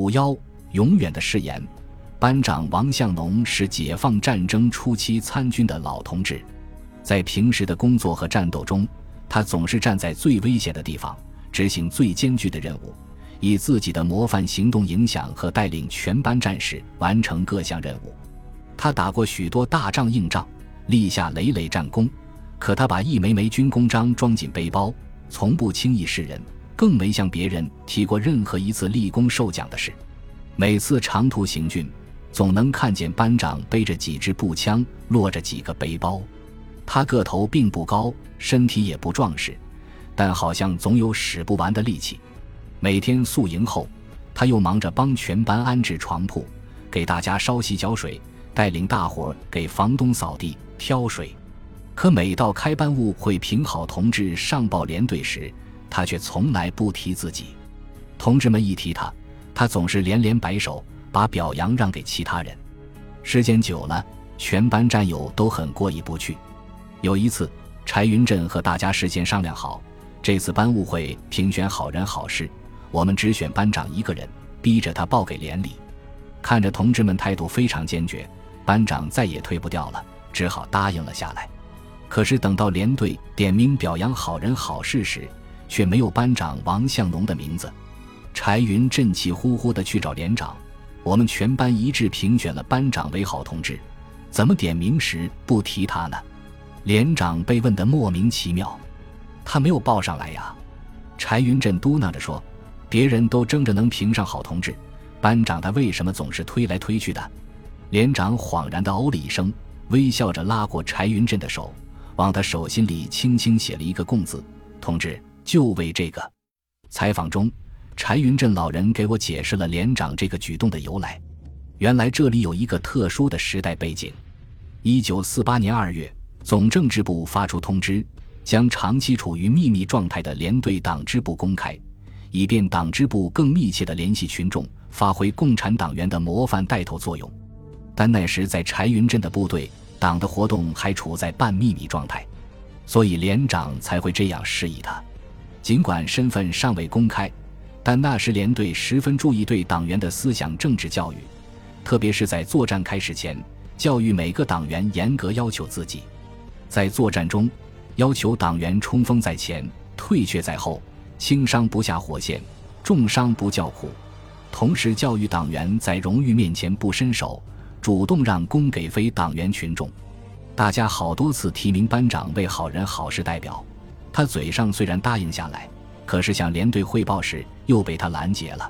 五幺永远的誓言。班长王向农是解放战争初期参军的老同志，在平时的工作和战斗中，他总是站在最危险的地方，执行最艰巨的任务，以自己的模范行动影响和带领全班战士完成各项任务。他打过许多大仗硬仗，立下累累战功，可他把一枚枚军功章装进背包，从不轻易示人，更没向别人提过任何一次立功受奖的事。每次长途行军。总能看见班长背着几支步枪，落着几个背包。他个头并不高，身体也不壮实，但好像总有使不完的力气。每天宿营后，他又忙着帮全班安置床铺，给大家烧洗脚水，带领大伙儿给房东扫地、挑水。可每到开班务会评好同志上报连队时，他却从来不提自己。同志们一提他，他总是连连摆手。把表扬让给其他人，时间久了，全班战友都很过意不去。有一次，柴云振和大家事先商量好，这次班务会评选好人好事，我们只选班长一个人，逼着他报给连里。看着同志们态度非常坚决，班长再也推不掉了，只好答应了下来。可是等到连队点名表扬好人好事时，却没有班长王向农的名字。柴云振气呼呼地去找连长。我们全班一致评选了班长为好同志，怎么点名时不提他呢？连长被问得莫名其妙，他没有报上来呀。柴云振嘟囔着说：“别人都争着能评上好同志，班长他为什么总是推来推去的？”连长恍然地哦了一声，微笑着拉过柴云振的手，往他手心里轻轻写了一个“共”字：“同志，就为这个。”采访中。柴云振老人给我解释了连长这个举动的由来。原来这里有一个特殊的时代背景。一九四八年二月，总政治部发出通知，将长期处于秘密状态的连队党支部公开，以便党支部更密切地联系群众，发挥共产党员的模范带头作用。但那时在柴云振的部队，党的活动还处在半秘密状态，所以连长才会这样示意他。尽管身份尚未公开。但那时连队十分注意对党员的思想政治教育，特别是在作战开始前，教育每个党员严格要求自己。在作战中，要求党员冲锋在前，退却在后，轻伤不下火线，重伤不叫苦。同时教育党员在荣誉面前不伸手，主动让功给非党员群众。大家好多次提名班长为好人好事代表，他嘴上虽然答应下来。可是向连队汇报时，又被他拦截了。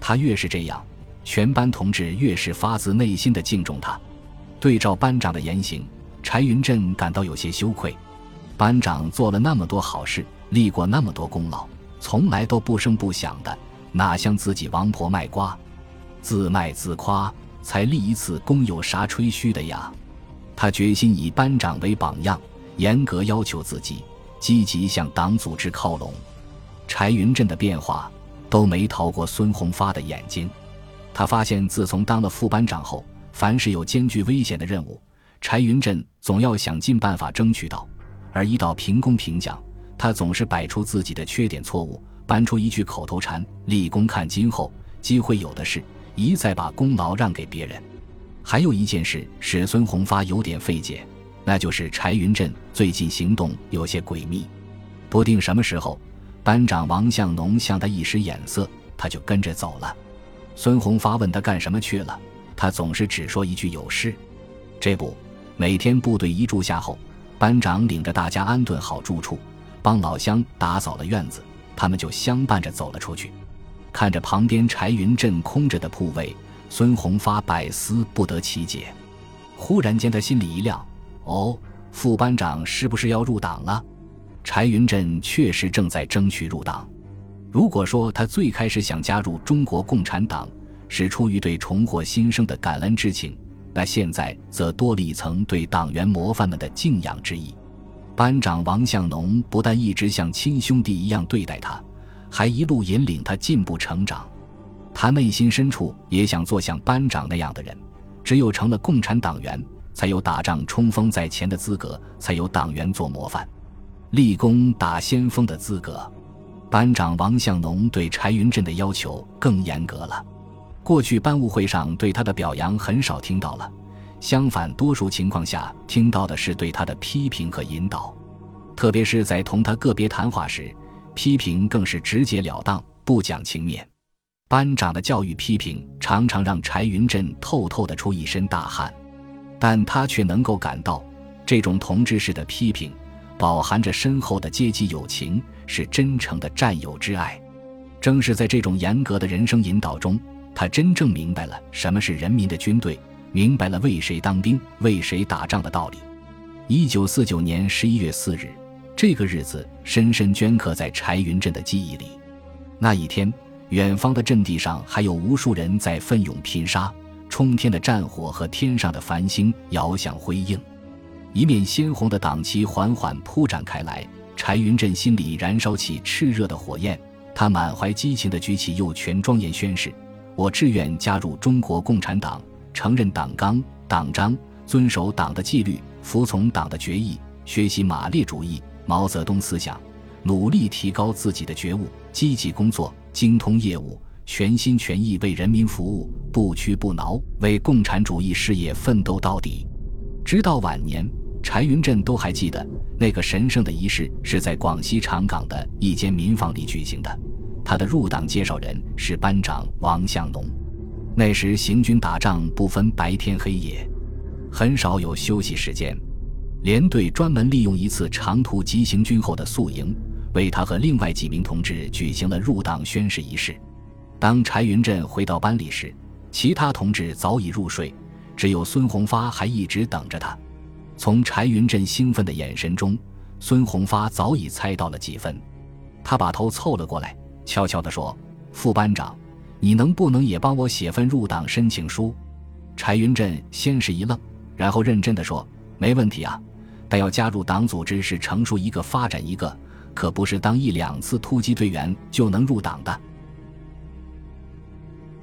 他越是这样，全班同志越是发自内心的敬重他。对照班长的言行，柴云振感到有些羞愧。班长做了那么多好事，立过那么多功劳，从来都不声不响的，哪像自己王婆卖瓜，自卖自夸，才立一次功有啥吹嘘的呀？他决心以班长为榜样，严格要求自己，积极向党组织靠拢。柴云振的变化都没逃过孙红发的眼睛。他发现，自从当了副班长后，凡是有艰巨危险的任务，柴云振总要想尽办法争取到；而一到评功评奖，他总是摆出自己的缺点错误，搬出一句口头禅：“立功看今后，机会有的是。”一再把功劳让给别人。还有一件事使孙红发有点费解，那就是柴云振最近行动有些诡秘，不定什么时候。班长王向农向他一使眼色，他就跟着走了。孙红发问他干什么去了，他总是只说一句有事。这不，每天部队一住下后，班长领着大家安顿好住处，帮老乡打扫了院子，他们就相伴着走了出去。看着旁边柴云镇空着的铺位，孙红发百思不得其解。忽然间，他心里一亮：哦，副班长是不是要入党了？柴云振确实正在争取入党。如果说他最开始想加入中国共产党是出于对重获新生的感恩之情，那现在则多了一层对党员模范们的敬仰之意。班长王向农不但一直像亲兄弟一样对待他，还一路引领他进步成长。他内心深处也想做像班长那样的人。只有成了共产党员，才有打仗冲锋在前的资格，才有党员做模范。立功打先锋的资格，班长王向农对柴云振的要求更严格了。过去班务会上对他的表扬很少听到了，相反，多数情况下听到的是对他的批评和引导，特别是在同他个别谈话时，批评更是直截了当，不讲情面。班长的教育批评常常让柴云振透透的出一身大汗，但他却能够感到，这种同志式的批评，饱含着深厚的阶级友情，是真诚的战友之爱。正是在这种严格的人生引导中，他真正明白了什么是人民的军队，明白了为谁当兵、为谁打仗的道理。一九四九年十一月四日，这个日子深深镌刻在柴云振的记忆里。那一天。远方的阵地上还有无数人在奋勇拼杀，冲天的战火和天上的繁星遥相辉映，一面鲜红的党旗缓缓铺展开来。柴云振心里燃烧起炽热的火焰，他满怀激情地举起右拳，庄严宣誓：“我志愿加入中国共产党，承认党纲、党章，遵守党的纪律，服从党的决议，学习马列主义、毛泽东思想，努力提高自己的觉悟，积极工作。”精通业务，全心全意为人民服务，不屈不挠，为共产主义事业奋斗到底。直到晚年，柴云振都还记得那个神圣的仪式是在广西长岗的一间民房里举行的。他的入党介绍人是班长王向农。那时行军打仗不分白天黑夜，很少有休息时间。连队专门利用一次长途急行军后的宿营。为他和另外几名同志举行了入党宣誓仪式。当柴云振回到班里时，其他同志早已入睡，只有孙红发还一直等着他。从柴云振兴奋的眼神中，孙红发早已猜到了几分。他把头凑了过来，悄悄地说：“副班长，你能不能也帮我写份入党申请书？”柴云振先是一愣，然后认真地说：“没问题啊，但要加入党组织是成熟一个发展一个。”可不是当一两次突击队员就能入党的。